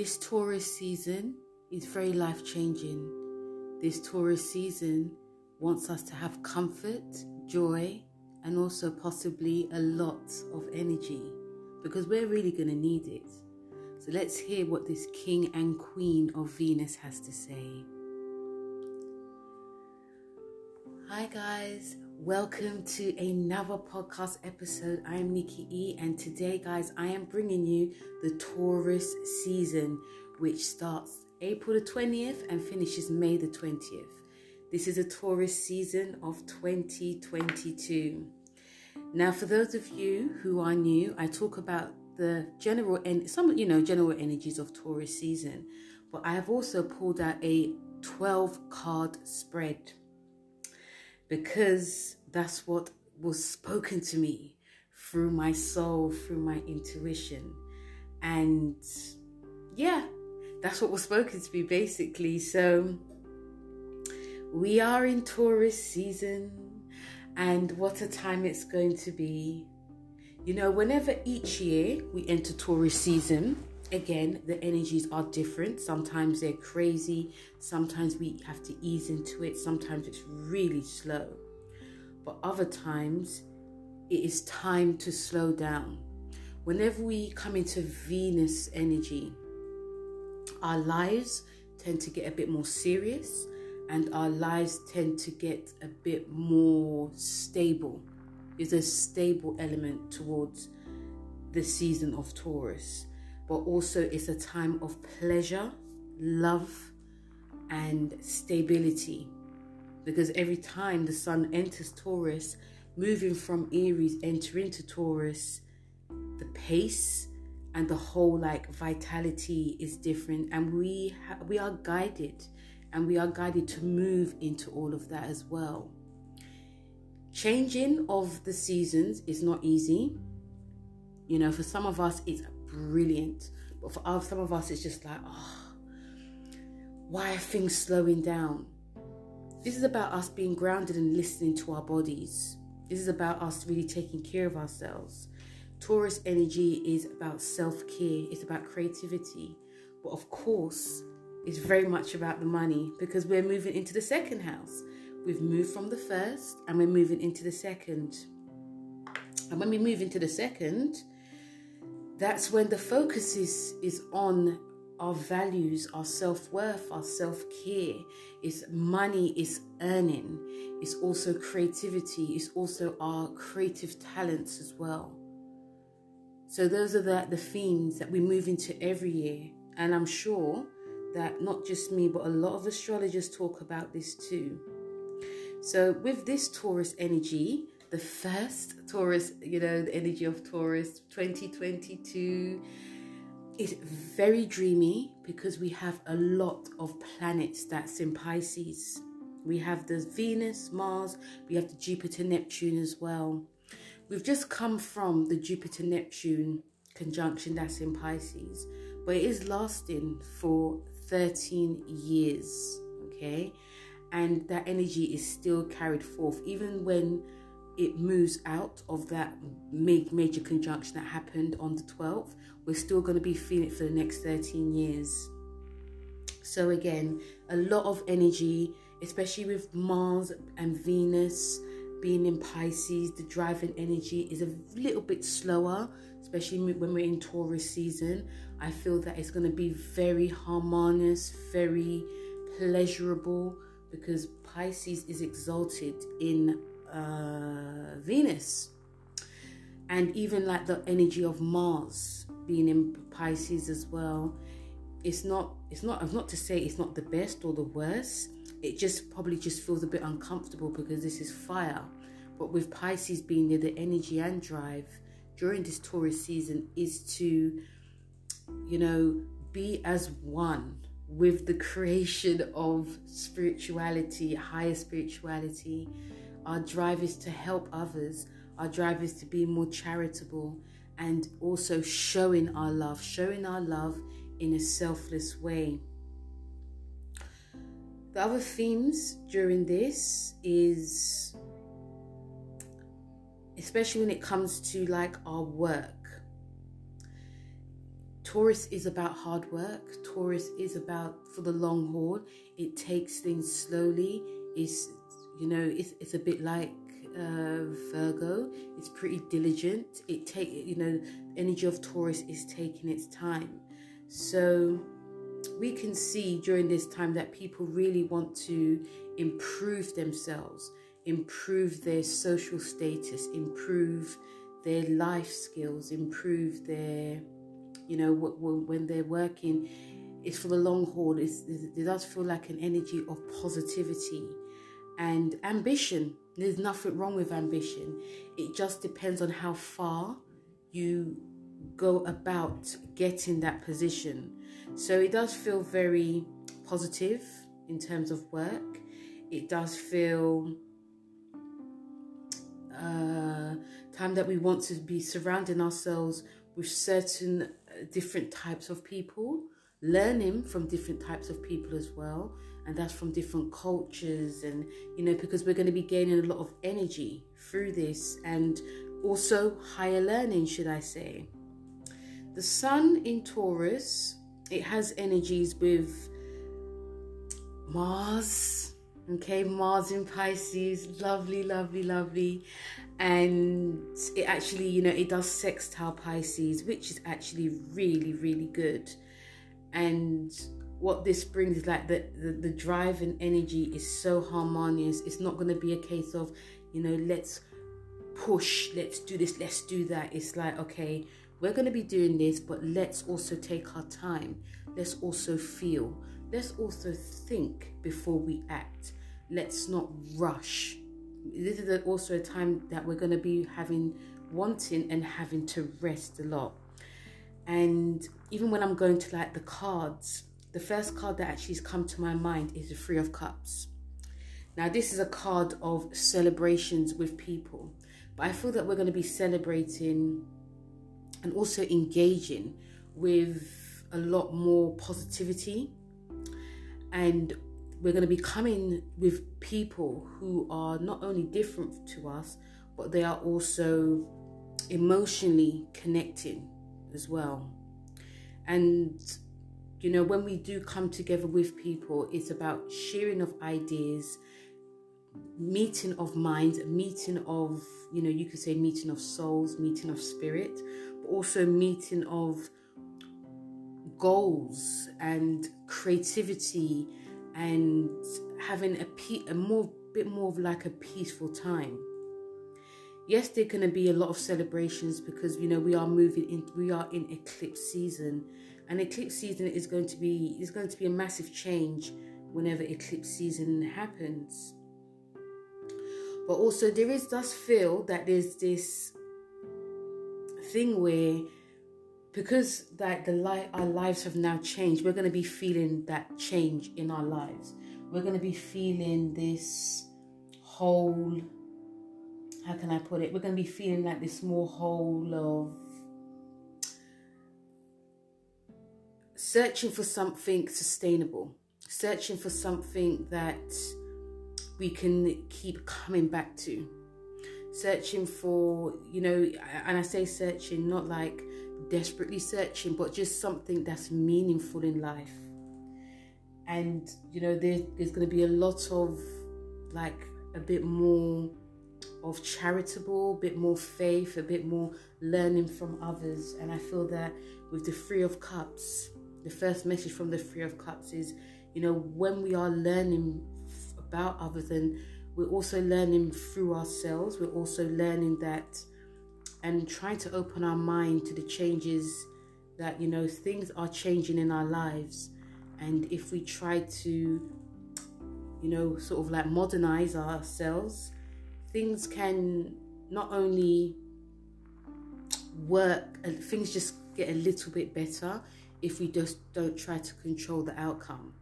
This Taurus season is very life changing. This Taurus season wants us to have comfort, joy, and also possibly a lot of energy because we're really going to need it. So let's hear what this King and Queen of Venus has to say. Hi, guys. Welcome to another podcast episode. I'm Nikki E, and today, guys, I am bringing you the Taurus season, which starts April the 20th and finishes May the 20th. This is a Taurus season of 2022. Now, for those of you who are new, I talk about the general and some you know general energies of Taurus season, but I have also pulled out a 12 card spread because that's what was spoken to me through my soul, through my intuition. And yeah, that's what was spoken to me basically. So we are in Taurus season, and what a time it's going to be. You know, whenever each year we enter Taurus season, again, the energies are different. Sometimes they're crazy, sometimes we have to ease into it, sometimes it's really slow. But other times, it is time to slow down. Whenever we come into Venus energy, our lives tend to get a bit more serious and our lives tend to get a bit more stable. There's a stable element towards the season of Taurus but also it's a time of pleasure, love, and stability. Because every time the sun enters Taurus, moving from Aries, entering into Taurus, the pace and the whole like vitality is different, and we ha- we are guided, and we are guided to move into all of that as well. Changing of the seasons is not easy. You know, for some of us, it's brilliant. But for us, some of us, it's just like, oh, why are things slowing down? This is about us being grounded and listening to our bodies. This is about us really taking care of ourselves. Taurus energy is about self care, it's about creativity. But of course, it's very much about the money because we're moving into the second house. We've moved from the first and we're moving into the second. And when we move into the second, that's when the focus is is on our values, our self-worth, our self-care. It's money, it's earning, it's also creativity, it's also our creative talents as well. So those are the, the themes that we move into every year. And I'm sure that not just me, but a lot of astrologers talk about this too. So with this Taurus energy, the first Taurus, you know, the energy of Taurus 2022 is very dreamy because we have a lot of planets that's in Pisces. We have the Venus, Mars, we have the Jupiter, Neptune as well. We've just come from the Jupiter Neptune conjunction that's in Pisces, but it is lasting for 13 years, okay? And that energy is still carried forth, even when it moves out of that major conjunction that happened on the 12th, we're still going to be feeling it for the next 13 years. So, again, a lot of energy, especially with Mars and Venus being in Pisces, the driving energy is a little bit slower, especially when we're in Taurus season. I feel that it's going to be very harmonious, very pleasurable because Pisces is exalted in uh, Venus, and even like the energy of Mars being in Pisces as well. It's not. It's not. I'm not to say it's not the best or the worst. It just probably just feels a bit uncomfortable because this is fire. But with Pisces being there, the energy and drive during this Taurus season is to, you know, be as one with the creation of spirituality, higher spirituality, our drive is to help others. Our drive is to be more charitable and also showing our love, showing our love in a selfless way. The other themes during this is especially when it comes to like our work. Taurus is about hard work. Taurus is about for the long haul. It takes things slowly. It's you know it's, it's a bit like uh, Virgo. It's pretty diligent. It take you know energy of Taurus is taking its time. So we can see during this time that people really want to improve themselves, improve their social status, improve their life skills, improve their, you know, when they're working, it's for the long haul. It's, it does feel like an energy of positivity and ambition. There's nothing wrong with ambition. It just depends on how far you go about getting that position. So it does feel very positive in terms of work. It does feel uh, time that we want to be surrounding ourselves with certain uh, different types of people, learning from different types of people as well, and that's from different cultures, and you know, because we're going to be gaining a lot of energy through this, and also higher learning, should I say. The sun in Taurus, it has energies with Mars, okay, Mars in Pisces, lovely, lovely, lovely. And it actually, you know, it does sextile Pisces, which is actually really, really good. And what this brings is like the, the, the drive and energy is so harmonious. It's not going to be a case of, you know, let's push, let's do this, let's do that. It's like, okay, we're going to be doing this, but let's also take our time. Let's also feel. Let's also think before we act. Let's not rush. This is also a time that we're going to be having, wanting and having to rest a lot. And even when I'm going to like the cards, the first card that actually has come to my mind is the Three of Cups. Now, this is a card of celebrations with people, but I feel that we're going to be celebrating and also engaging with a lot more positivity. And we're going to be coming with people who are not only different to us, but they are also emotionally connecting as well. And you know, when we do come together with people, it's about sharing of ideas, meeting of minds, meeting of, you know, you could say meeting of souls, meeting of spirit, but also meeting of goals and creativity and having a, pe- a more bit more of like a peaceful time. Yes going to be a lot of celebrations because you know we are moving in we are in eclipse season and eclipse season is going to be is going to be a massive change whenever eclipse season happens. But also there is does feel that there's this thing where because that the life our lives have now changed we're going to be feeling that change in our lives. We're going to be feeling this whole how can i put it? We're going to be feeling like this more whole of searching for something sustainable searching for something that we can keep coming back to searching for, you know, and I say searching, not like desperately searching, but just something that's meaningful in life. And, you know, there, there's going to be a lot of like a bit more of charitable, a bit more faith, a bit more learning from others. And I feel that with the Three of Cups, the first message from the Three of Cups is, you know, when we are learning about others and we're also learning through ourselves. We're also learning that and trying to open our mind to the changes that, you know, things are changing in our lives. And if we try to, you know, sort of like modernize ourselves, things can not only work, things just get a little bit better if we just don't try to control the outcome.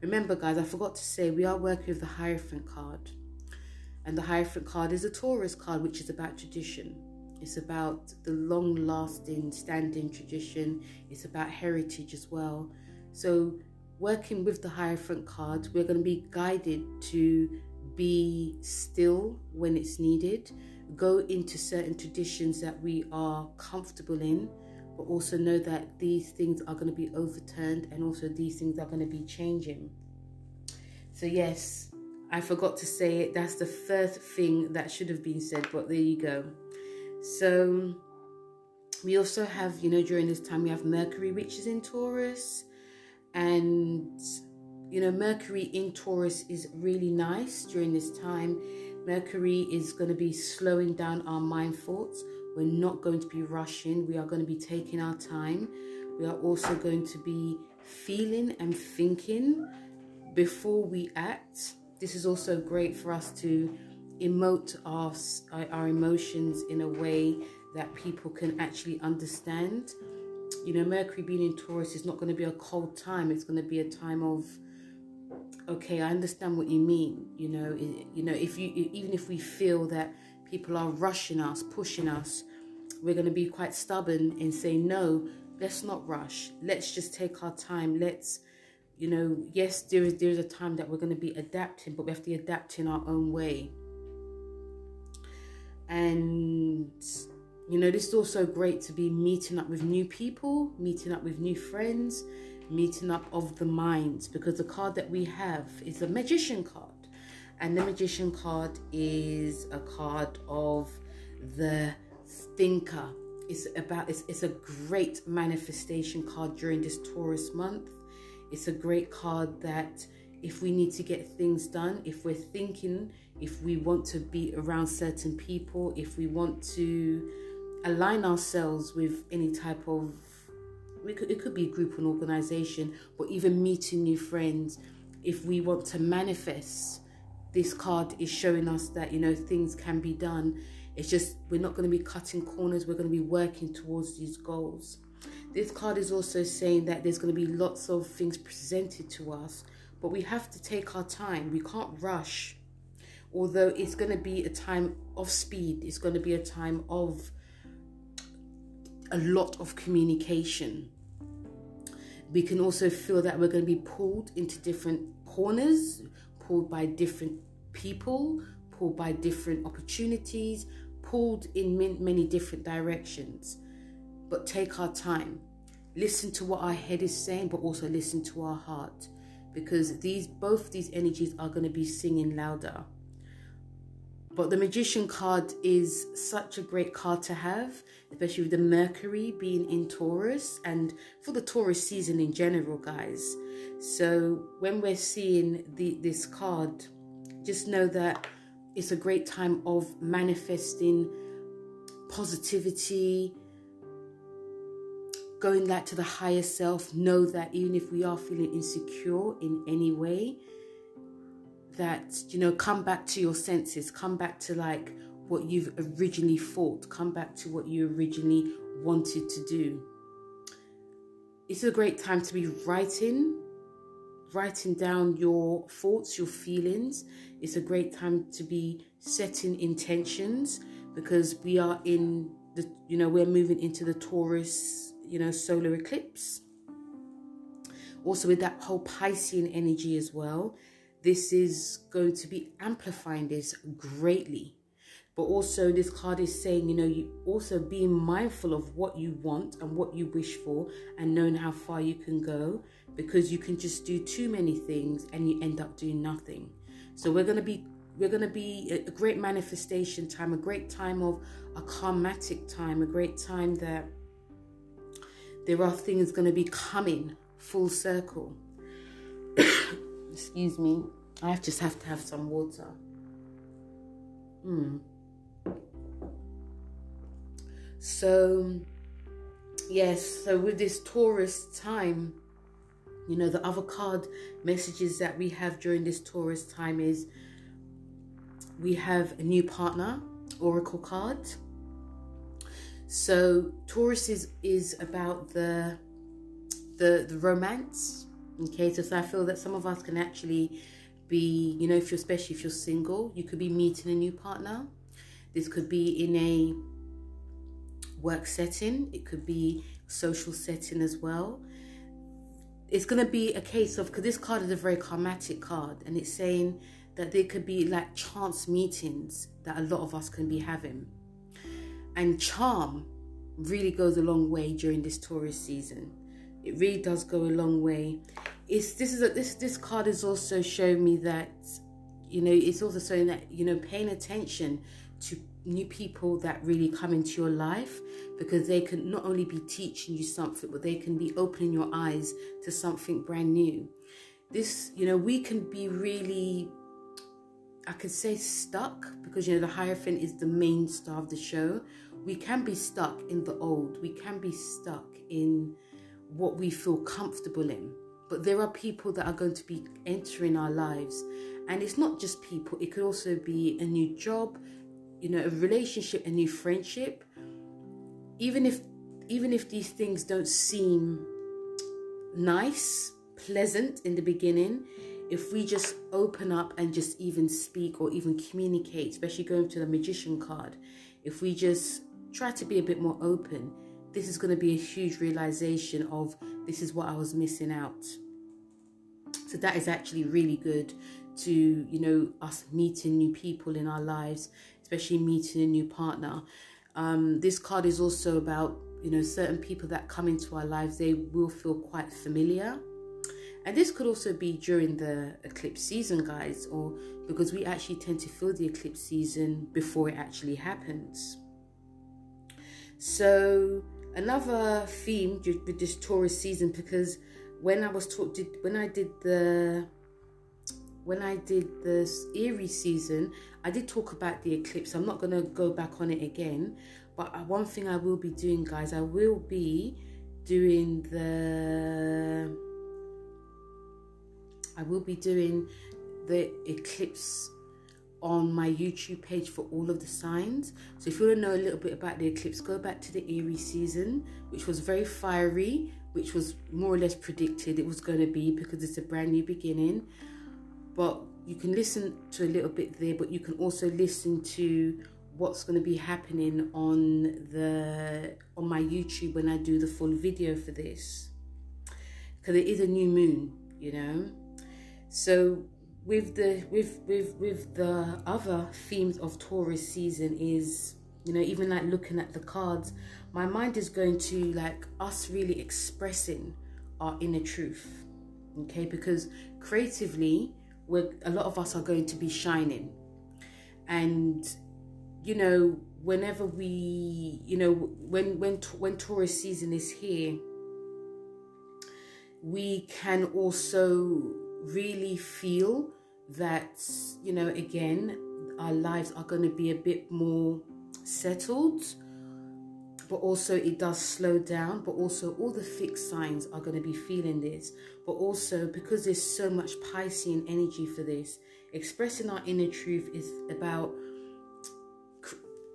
Remember, guys, I forgot to say we are working with the Hierophant card. And the Hierophant card is a Taurus card, which is about tradition. It's about the long lasting, standing tradition. It's about heritage as well. So, working with the Hierophant card, we're going to be guided to be still when it's needed, go into certain traditions that we are comfortable in, but also know that these things are going to be overturned and also these things are going to be changing. So, yes, I forgot to say it. That's the first thing that should have been said, but there you go. So, we also have, you know, during this time, we have Mercury, which is in Taurus, and you know, Mercury in Taurus is really nice during this time. Mercury is going to be slowing down our mind thoughts. We're not going to be rushing. We are going to be taking our time. We are also going to be feeling and thinking before we act. This is also great for us to emote our, our emotions in a way that people can actually understand. You know, Mercury being in Taurus is not going to be a cold time. It's going to be a time of, okay, I understand what you mean. You know, you know, if you even if we feel that people are rushing us, pushing us, we're going to be quite stubborn and say no. Let's not rush. Let's just take our time. Let's, you know, yes, there is there is a time that we're going to be adapting, but we have to adapt in our own way. And you know, this is also great to be meeting up with new people, meeting up with new friends, meeting up of the minds, because the card that we have is a magician card. And the magician card is a card of the thinker. It's about it's, it's a great manifestation card during this Taurus month. It's a great card that if we need to get things done, if we're thinking, if we want to be around certain people, if we want to align ourselves with any type of we could, it could be a group and organization but even meeting new friends if we want to manifest this card is showing us that you know things can be done. It's just we're not going to be cutting corners we're going to be working towards these goals. This card is also saying that there's going to be lots of things presented to us but we have to take our time. We can't rush. Although it's going to be a time of speed it's going to be a time of a lot of communication. We can also feel that we're going to be pulled into different corners, pulled by different people, pulled by different opportunities, pulled in many different directions. But take our time. Listen to what our head is saying, but also listen to our heart. Because these both these energies are going to be singing louder. But the Magician card is such a great card to have, especially with the Mercury being in Taurus and for the Taurus season in general, guys. So when we're seeing the, this card, just know that it's a great time of manifesting positivity, going back to the higher self. Know that even if we are feeling insecure in any way, that you know come back to your senses come back to like what you've originally thought come back to what you originally wanted to do. It's a great time to be writing writing down your thoughts your feelings. It's a great time to be setting intentions because we are in the you know we're moving into the taurus you know solar eclipse. Also with that whole piscean energy as well this is going to be amplifying this greatly. But also, this card is saying, you know, you also being mindful of what you want and what you wish for, and knowing how far you can go because you can just do too many things and you end up doing nothing. So, we're to be we're to be a great manifestation time, a great time of a karmatic time, a great time that there are things going to be coming full circle excuse me. I just have to have some water. Hmm. So, yes, so with this Taurus time, you know, the other card messages that we have during this Taurus time is we have a new partner, Oracle card. So Taurus is is about the the the romance, Okay, so, so I feel that some of us can actually be, you know, if you're especially if you're single, you could be meeting a new partner. This could be in a work setting, it could be social setting as well. It's going to be a case of because this card is a very karmatic card, and it's saying that there could be like chance meetings that a lot of us can be having. And charm really goes a long way during this Taurus season. It really does go a long way. It's this is a, this this card is also showing me that you know it's also showing that you know paying attention to new people that really come into your life because they can not only be teaching you something but they can be opening your eyes to something brand new. This you know we can be really i could say stuck because you know the hierophant is the main star of the show. We can be stuck in the old. We can be stuck in what we feel comfortable in but there are people that are going to be entering our lives. And it's not just people it could also be a new job you know, a relationship, a new friendship, even if even if these things don't seem nice, pleasant in the beginning, if we just open up and just even speak or even communicate, especially going to the magician card, if we just try to be a bit more open, this is going to be a huge realization of this is what I was missing out. So that is actually really good to, you know, us meeting new people in our lives especially meeting a new partner. Um, this card is also about, you know, certain people that come into our lives, they will feel quite familiar. And this could also be during the eclipse season, guys, or because we actually tend to feel the eclipse season before it actually happens. So, another theme with this Taurus season, because when I was taught, when I did the when I did this Aries season, I did talk about the eclipse. I'm not going to go back on it again. But uh, one thing I will be doing, guys, I will be doing the. I will be doing the eclipse on my YouTube page for all of the signs. So if you want to know a little bit about the eclipse, go back to the Aries season, which was very fiery, which was more or less predicted it was going to be because it's a brand new beginning. But you can listen to a little bit there but you can also listen to what's going to be happening on the on my youtube when i do the full video for this. Because it is a new moon you know? So with the with with with the other themes of taurus season is you know even like looking at the cards my mind is going to like us really expressing our inner truth okay because creatively where a lot of us are going to be shining. And you know, whenever we, you know, when when when Taurus season is here, we can also really feel that you know again our lives are going to be a bit more settled but also it does slow down but also all the fixed signs are going to be feeling this. But also because there's so much piscean energy for this expressing our inner truth is about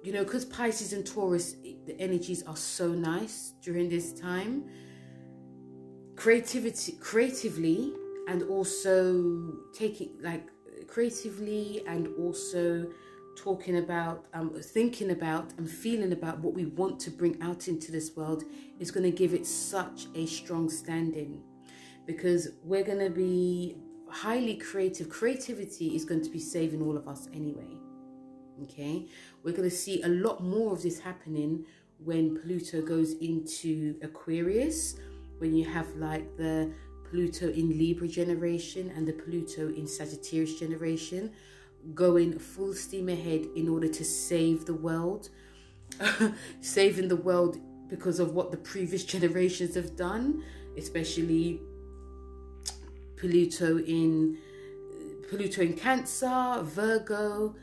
you know because pisces and taurus the energies are so nice during this time. Creativity creatively and also taking like creatively and also talking about, um, thinking about, and feeling about what we want to bring out into this world is going to give it such a strong standing because we're going to be highly creative. Creativity is going to be saving all of us anyway. Okay, we're going to see a lot more of this happening when Pluto goes into Aquarius, when you have like the Pluto in Libra generation and the Pluto in Sagittarius generation going full steam ahead in order to save the world, saving the world because of what the previous generations have done, especially Pluto in Pluto in Cancer, Virgo,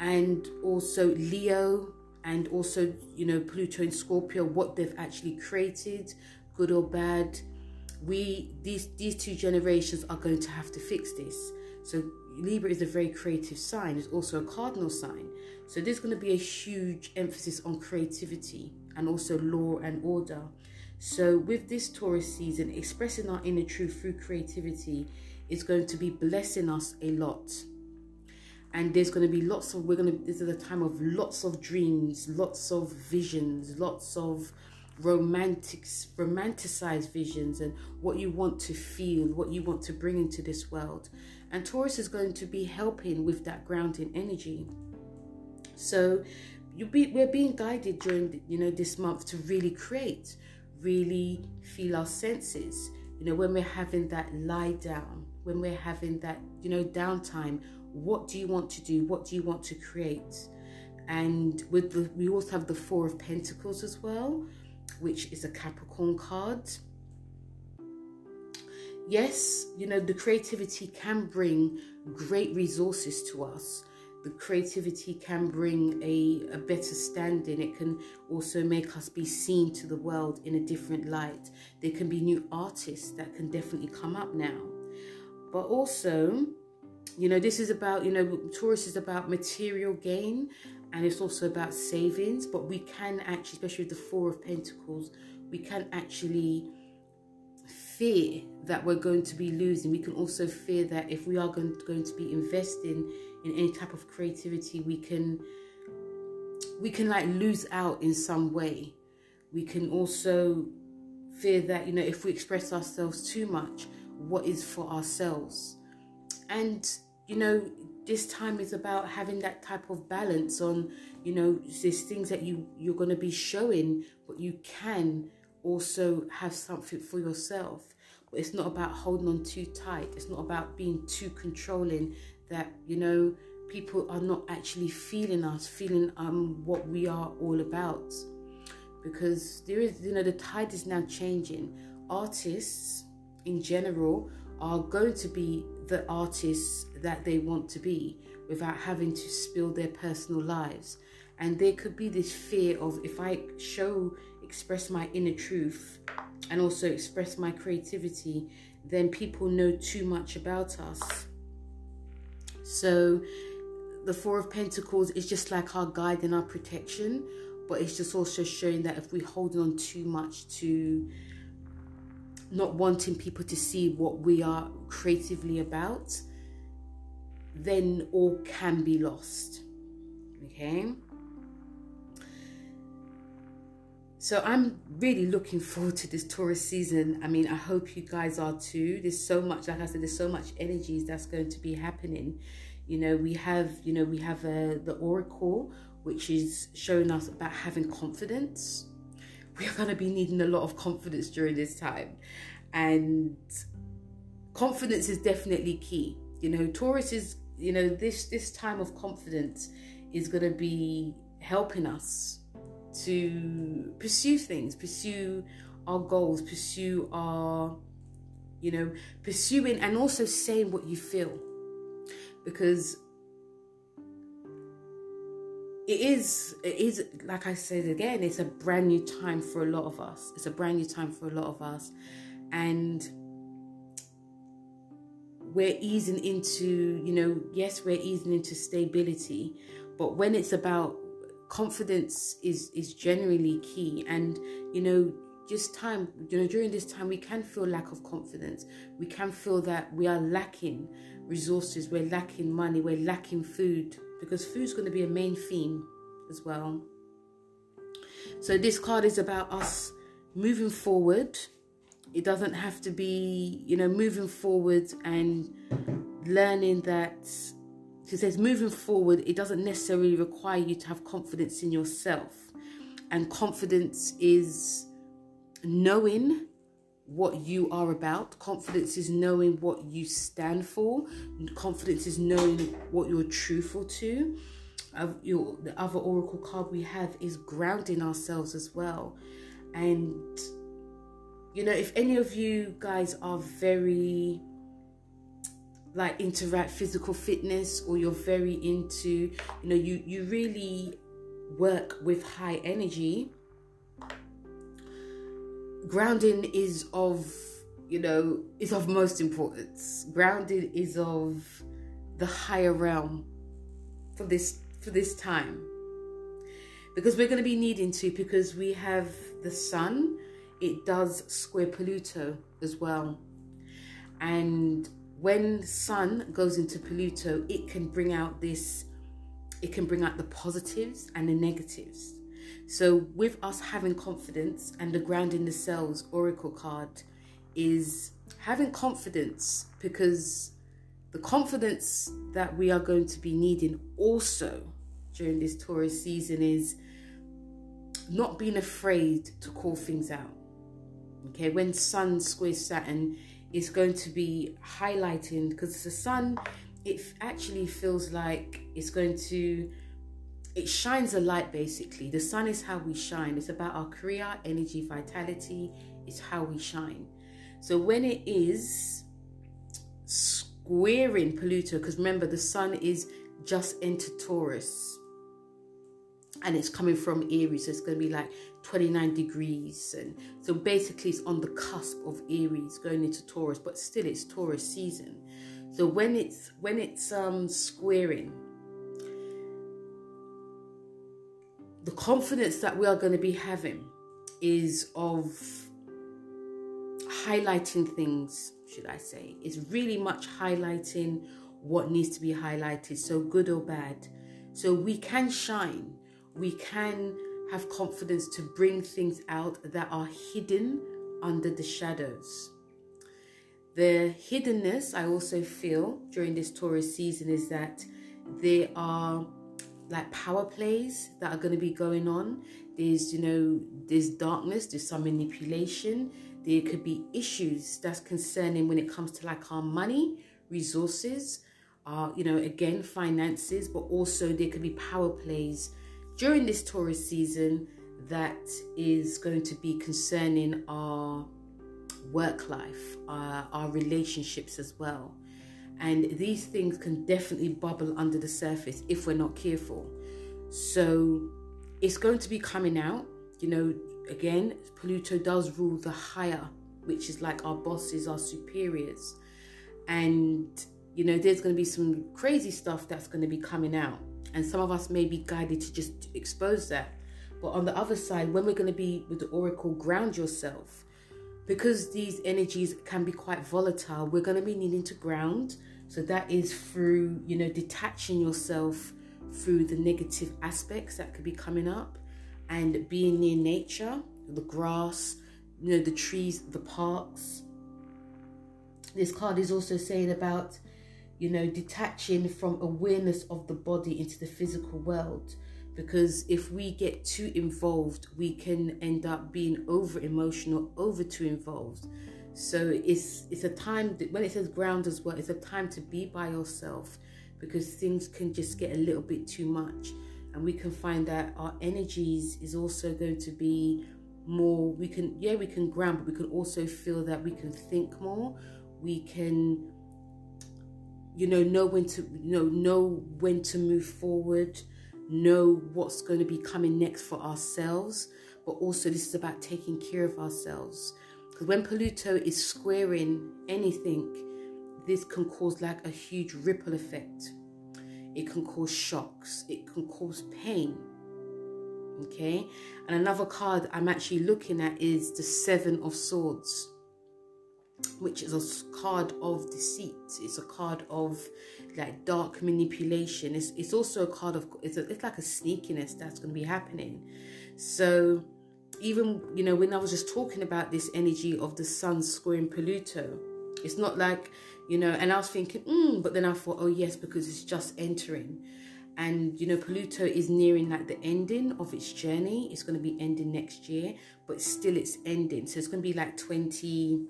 and also Leo, and also you know Pluto in Scorpio, what they've actually created, good or bad. We these these two generations are going to have to fix this. So Libra is a very creative sign, it's also a cardinal sign. So there's going to be a huge emphasis on creativity and also law and order. So with this Taurus season, expressing our inner truth through creativity is going to be blessing us a lot. And there's going to be lots of, we're going to, this is a time of lots of dreams, lots of visions, lots of romantic romanticized visions and what you want to feel what you want to bring into this world and taurus is going to be helping with that grounding energy so you be we're being guided during you know this month to really create, really feel our senses. You know, when we're having that lie down, when we're having that you know downtime, what do you want to do? What do you want to create? And with the we also have the Four of Pentacles as well, which is a Capricorn card. Yes, you know, the creativity can bring great resources to us the creativity can bring a, a better standing. It can also make us be seen to the world in a different light. There can be new artists that can definitely come up now. But also, you know, this is about, you know, Taurus is about material gain and it's also about savings. But we can actually, especially with the Four of Pentacles, we can actually fear that we're going to be losing. We can also fear that if we are going, going to be investing in any type of creativity we can we can like lose out in some way we can also fear that you know if we express ourselves too much what is for ourselves and you know this time is about having that type of balance on you know there's things that you you're going to be showing but you can also have something for yourself but it's not about holding on too tight it's not about being too controlling that you know people are not actually feeling us, feeling um what we are all about. Because there is, you know, the tide is now changing. Artists in general are going to be the artists that they want to be without having to spill their personal lives. And there could be this fear of if I show, express my inner truth and also express my creativity, then people know too much about us so the Four of Pentacles is just like our guide and our protection, but it's just also showing that if we're holding on too much to not wanting people to see what we are creatively about, then all can be lost. Okay. So I'm really looking forward to this Taurus season. I mean, I hope you guys are too. There's so much, like I said, there's so much energies that's going to be happening. You know, we have, you know, we have uh, the Oracle, which is showing us about having confidence. We are going to be needing a lot of confidence during this time. And confidence is definitely key. You know, Taurus is, you know, this this time of confidence is going to be helping us to pursue things, pursue our goals, pursue our, you know, pursuing and also saying what you feel. Because it is, it is, like I said again, it's a brand new time for a lot of us. It's a brand new time for a lot of us. And we're easing into, you know, yes, we're easing into stability, but when it's about confidence is is generally key. And you know just time you know during this time we can feel lack of confidence. We can feel that we are lacking resources we're lacking money we're lacking food because food's going to be a main theme as well. So this card is about us moving forward it doesn't have to be you know moving forward and learning that it says moving forward, it doesn't necessarily require you to have confidence in yourself. And confidence is knowing what you are about. Confidence is knowing what you stand for. Confidence is knowing what you're truthful to. Uh, your, the other oracle card we have is grounding ourselves as well. And, you know, if any of you guys are very like interact physical fitness or you're very into you know you you really work with high energy grounding is of you know is of most importance. Grounding is of the higher realm for this for this time. Because we're going to be needing to because we have the sun it does square pluto as well and when sun goes into Pluto, it can bring out this, it can bring out the positives and the negatives. So with us having confidence and the ground in the cells oracle card is having confidence because the confidence that we are going to be needing also during this Taurus season is not being afraid to call things out. Okay, when Sun squares Saturn, is going to be highlighting because the Sun, it actually feels like it's going to, it shines a light basically. The Sun is how we shine. It's about our career, energy, vitality. It's how we shine. So when it is squaring Pluto, because remember the Sun is just into Taurus and it's coming from Aries, so it's going to be like 29 degrees, and so basically it's on the cusp of Aries going into Taurus, but still it's Taurus season. So when it's when it's um squaring, the confidence that we are going to be having is of highlighting things, should I say? It's really much highlighting what needs to be highlighted, so good or bad. So we can shine we can have confidence to bring things out that are hidden under the shadows. The hiddenness I also feel during this Taurus season is that there are like power plays that are going to be going on. There's, you know, there's darkness, there's some manipulation. There could be issues that's concerning when it comes to like our money, resources, uh, you know, again, finances, but also there could be power plays during this Taurus season that is going to be concerning our work life, our, our relationships as well. And these things can definitely bubble under the surface if we're not careful. So it's going to be coming out. You know, again, Pluto does rule the higher, which is like our bosses, our superiors. And, you know, there's going to be some crazy stuff that's going to be coming out and some of us may be guided to just expose that. But on the other side, when we're going to be with the oracle, ground yourself. Because these energies can be quite volatile, we're going to be needing to ground. So that is through, you know, detaching yourself through the negative aspects that could be coming up and being near nature, the grass, you know, the trees, the parks. This card is also saying about you know, detaching from awareness of the body into the physical world. Because if we get too involved, we can end up being over emotional, over too involved. So it's it's a time that, when it says ground as well, it's a time to be by yourself because things can just get a little bit too much. And we can find that our energies is also going to be more we can yeah we can ground but we can also feel that we can think more we can you know know when to you know know when to move forward know what's going to be coming next for ourselves but also this is about taking care of ourselves. Because when Pluto is squaring anything this can cause like a huge ripple effect. It can cause shocks. It can cause pain. Okay? And another card i'm actually looking at is the seven of swords which is a card of deceit. It's a card of like dark manipulation. It's, it's also a card of it's, a, it's like a sneakiness that's going to be happening. So even you know when I was just talking about this energy of the sun squaring Pluto, it's not like you know. And I was thinking, mm, but then I thought, oh yes, because it's just entering. And you know, Pluto is nearing like the ending of its journey. It's going to be ending next year, but still it's ending. So it's going to be like 20,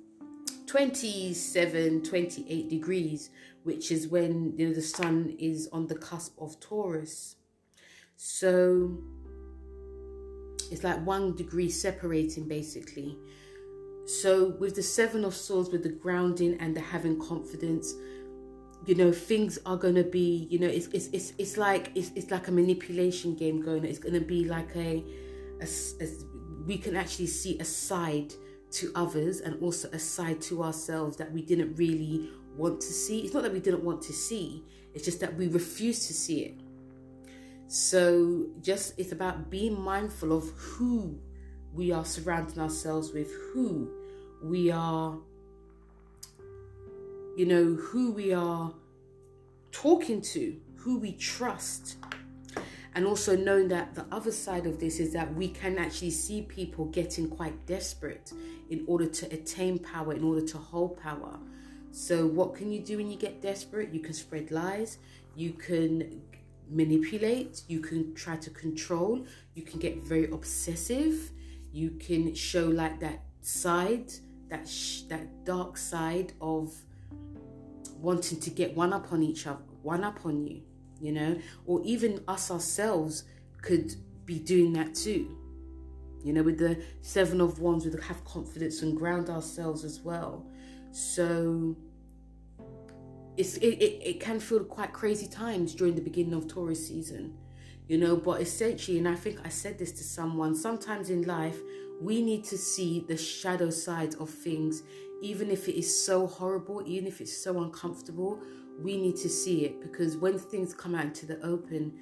27, 28 degrees, which is when you know, the sun is on the cusp of Taurus. So it's like one degree separating basically. So with the seven of swords, with the grounding and the having confidence, you know, things are gonna be, you know, it's it's it's, it's like it's, it's like a manipulation game going on. It's gonna be like a, a, a we can actually see a side to others and also a side to ourselves that we didn't really want to see. It's not that we didn't want to see, it's just that we refused to see it. So, just it's about being mindful of who we are surrounding ourselves with, who we are, you know, who we are talking to, who we trust, and also knowing that the other side of this is that we can actually see people getting quite desperate in order to attain power, in order to hold power. So, what can you do when you get desperate? You can spread lies, you can manipulate, you can try to control, you can get very obsessive, you can show like that side, that sh- that dark side of wanting to get one up on each other, one up on you, you know, or even us ourselves could be doing that too. You know, with the seven of wands, we have confidence and ground ourselves as well. So it's it, it, it can feel quite crazy times during the beginning of Taurus season, you know, but essentially, and I think I said this to someone, sometimes in life we need to see the shadow side of things, even if it is so horrible, even if it's so uncomfortable, we need to see it because when things come out into the open,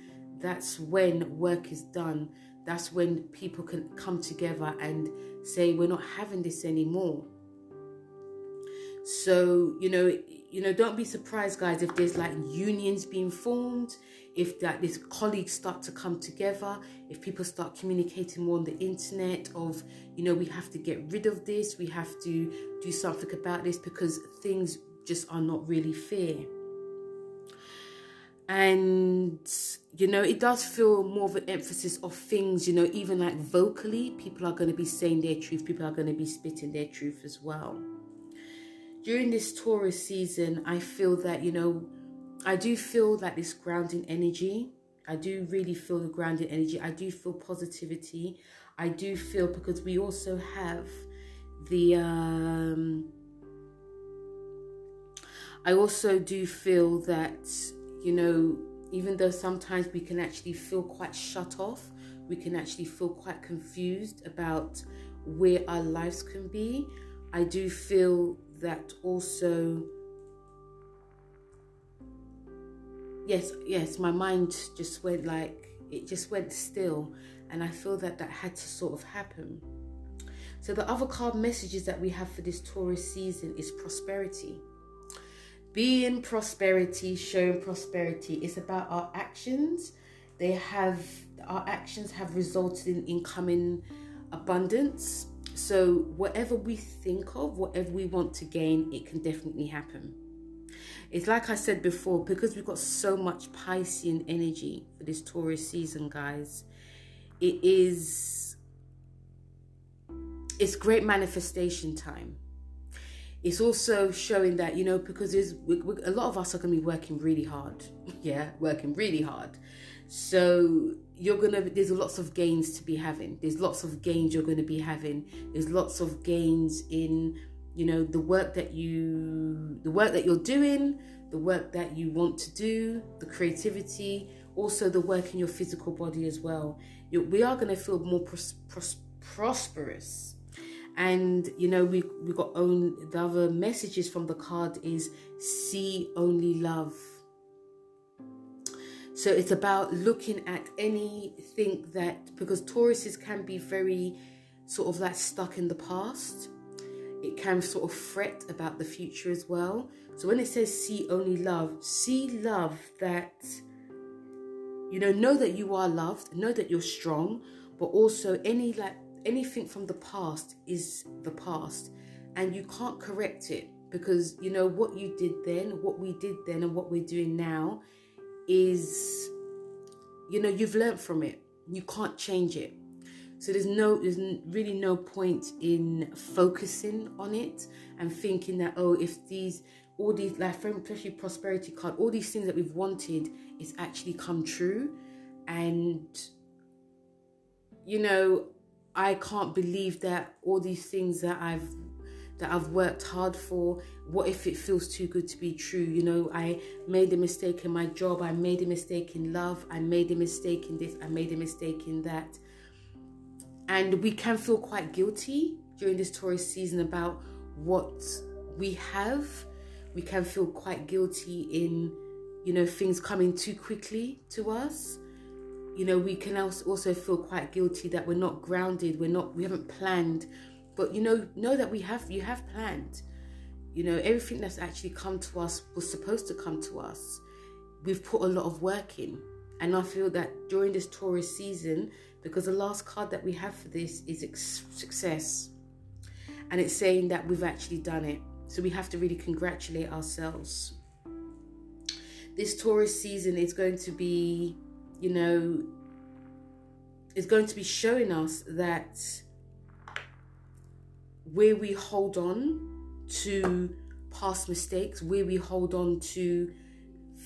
that's when work is done. That's when people can come together and say, We're not having this anymore. So, you know, you know, don't be surprised, guys, if there's like unions being formed, if that these colleagues start to come together, if people start communicating more on the internet of, you know, we have to get rid of this, we have to do something about this because things just are not really fair. And you know, it does feel more of an emphasis of things, you know, even like vocally, people are going to be saying their truth, people are going to be spitting their truth as well during this Taurus season, I feel that, you know, I do feel that this grounding energy. I do really feel the grounding energy. I do feel positivity. I do feel because we also have the um I also do feel that, you know, even though sometimes we can actually feel quite shut off, we can actually feel quite confused about where our lives can be. I do feel that also yes yes my mind just went like it just went still and i feel that that had to sort of happen so the other card messages that we have for this taurus season is prosperity being prosperity showing prosperity it's about our actions they have our actions have resulted in incoming abundance so, whatever we think of, whatever we want to gain, it can definitely happen. It's like I said before, because we've got so much Piscean energy for this Taurus season, guys, it is it's great manifestation time. It's also showing that, you know, because there's we, we, a lot of us are going to be working really hard. yeah, working really hard. So you're gonna there's lots of gains to be having there's lots of gains you're going to be having there's lots of gains in you know the work that you the work that you're doing the work that you want to do the creativity also the work in your physical body as well you, we are going to feel more pros, pros, prosperous and you know we we got own the other messages from the card is see only love so it's about looking at anything that, because Tauruses can be very sort of like stuck in the past. It can sort of fret about the future as well. So when it says see only love, see love that, you know, know that you are loved, know that you're strong, but also any like anything from the past is the past and you can't correct it because you know what you did then, what we did then, and what we're doing now is you know you've learned from it. You can't change it. So there's no there's really no point in focusing on it and thinking that oh if these all these like especially prosperity card all these things that we've wanted is actually come true. And you know i can't believe that all these things that i've that I've worked hard for? What if it feels too good to be true? You know, I made a mistake in my job, I made a mistake in love, I made a mistake in this, I made a mistake in that. And we can feel quite guilty during this Taurus season about what we have. We can feel quite guilty in, you know, things coming too quickly to us you know we can also feel quite guilty that we're not grounded we're not we haven't planned but you know, know that we have you have planned. You know, everything that's actually come to us was supposed to come to us. We've put a lot of work in. And I feel that during this Taurus season, because the last card that we have for this is success. And it's saying that we've actually done it. So we have to really congratulate ourselves. this Taurus season is going to be, you know, is going to be showing us that where we hold on to past mistakes, where we hold on to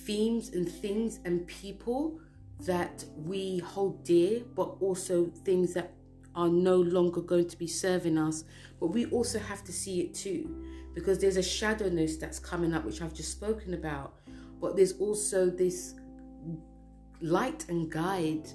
themes and things and people that we hold dear, but also things that are no longer going to be serving us. But we also have to see it too, because there's a shadowness that's coming up, which I've just spoken about. But there's also this light and guide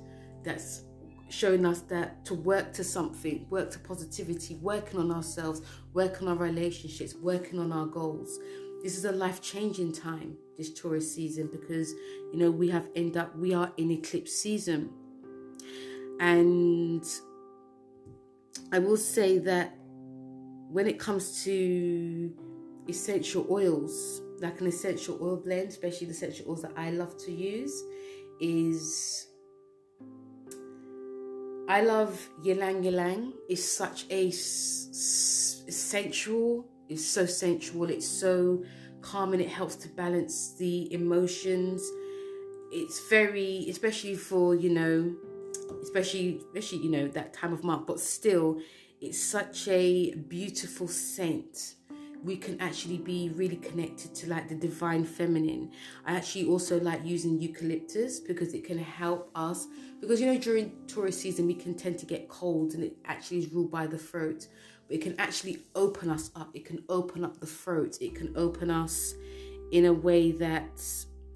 that's showing us that to work to something, work to positivity, working on ourselves, working on our relationships, working on our goals. This is a life changing time, this Taurus season, because you know we have end up we are in eclipse season. And I will say that when it comes to essential oils, like an essential oil blend, especially the essential oils that I love to use, is I love Ylang Ylang. It's such a sensual. It's so sensual. It's so calming. It helps to balance the emotions. It's very, especially for you know, especially especially you know that time of month. But still, it's such a beautiful scent we can actually be really connected to like the divine feminine. I actually also like using eucalyptus because it can help us because you know during Taurus season we can tend to get colds and it actually is ruled by the throat. But it can actually open us up. It can open up the throat. It can open us in a way that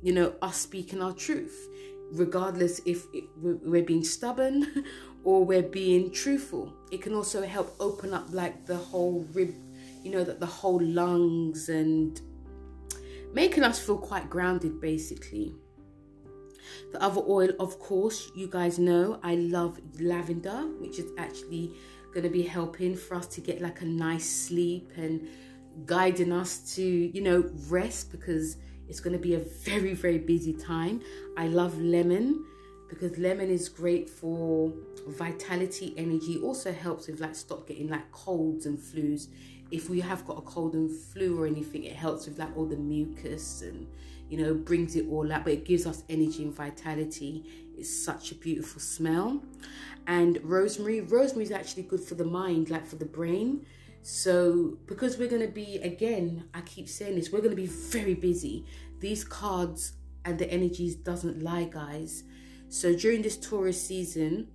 you know us speaking our truth regardless if it, we're being stubborn or we're being truthful. It can also help open up like the whole rib you know, that the whole lungs and making us feel quite grounded basically. The other oil, of course, you guys know I love lavender, which is actually going to be helping for us to get like a nice sleep and guiding us to, you know, rest because it's going to be a very, very busy time. I love lemon because lemon is great for vitality, energy. Also helps with like stop getting like colds and flus if we have got a cold and flu or anything, it helps with like all the mucus and you know brings it all out. But it gives us energy and vitality. It's such a beautiful smell. And rosemary, rosemary is actually good for the mind, like for the brain. So because we're gonna be again, I keep saying this, we're gonna be very busy. These cards and the energies doesn't lie, guys. So during this Taurus season,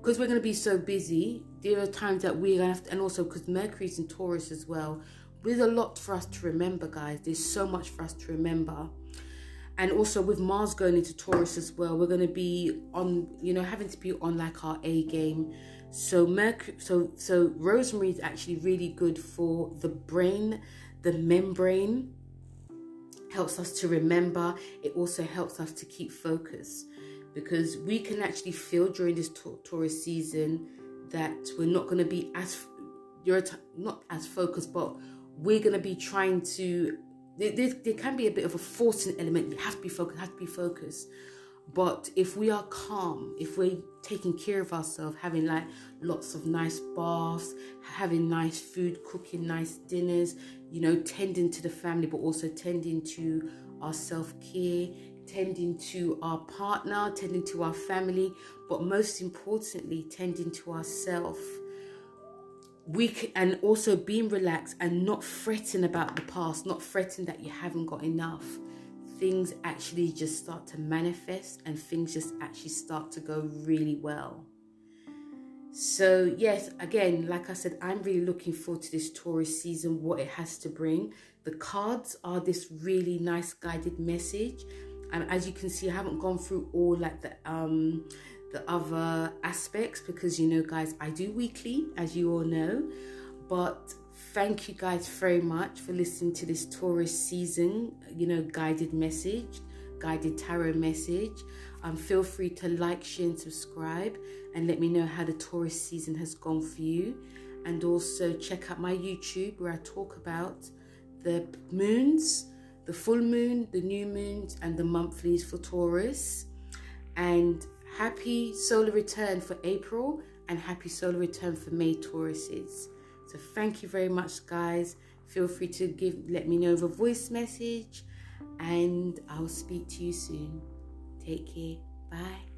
because we're going to be so busy, there are times that we're to have to, and also because Mercury's in Taurus as well, there's a lot for us to remember, guys. There's so much for us to remember. And also with Mars going into Taurus as well, we're to be on, you know, having to be on like our A game. So Mercury, so so rosemary is actually really good for the brain, the membrane. Helps us to remember. It also helps us to keep focus because we can actually feel during this Taurus season that we're not going to be as you're not as focused, but we're going to be trying to. There, there, can be a bit of a forcing element. You have to be focused. Have to be focused. But if we are calm, if we're taking care of ourselves, having like lots of nice baths, having nice food, cooking nice dinners, you know, tending to the family, but also tending to our self care, tending to our partner, tending to our family, but most importantly, tending to ourselves. We and also being relaxed and not fretting about the past, not fretting that you haven't got enough. Things actually just start to manifest and things just actually start to go really well. So, yes, again, like I said, I'm really looking forward to this Taurus season, what it has to bring. The cards are this really nice guided message and as you can see i haven't gone through all like the um the other aspects because you know guys i do weekly as you all know. But thank you guys very much for listening to this taurus season you know guided message guided tarot message. Um feel free to like share and subscribe and let me know how the taurus season has gone for you. And also check out my youtube where i talk about the moons the full moon, the new moons, and the monthlies for Taurus. And happy solar return for April and happy solar return for May Tauruses. So thank you very much, guys. Feel free to give let me know the voice message And I'll speak to you soon. Take care. Bye.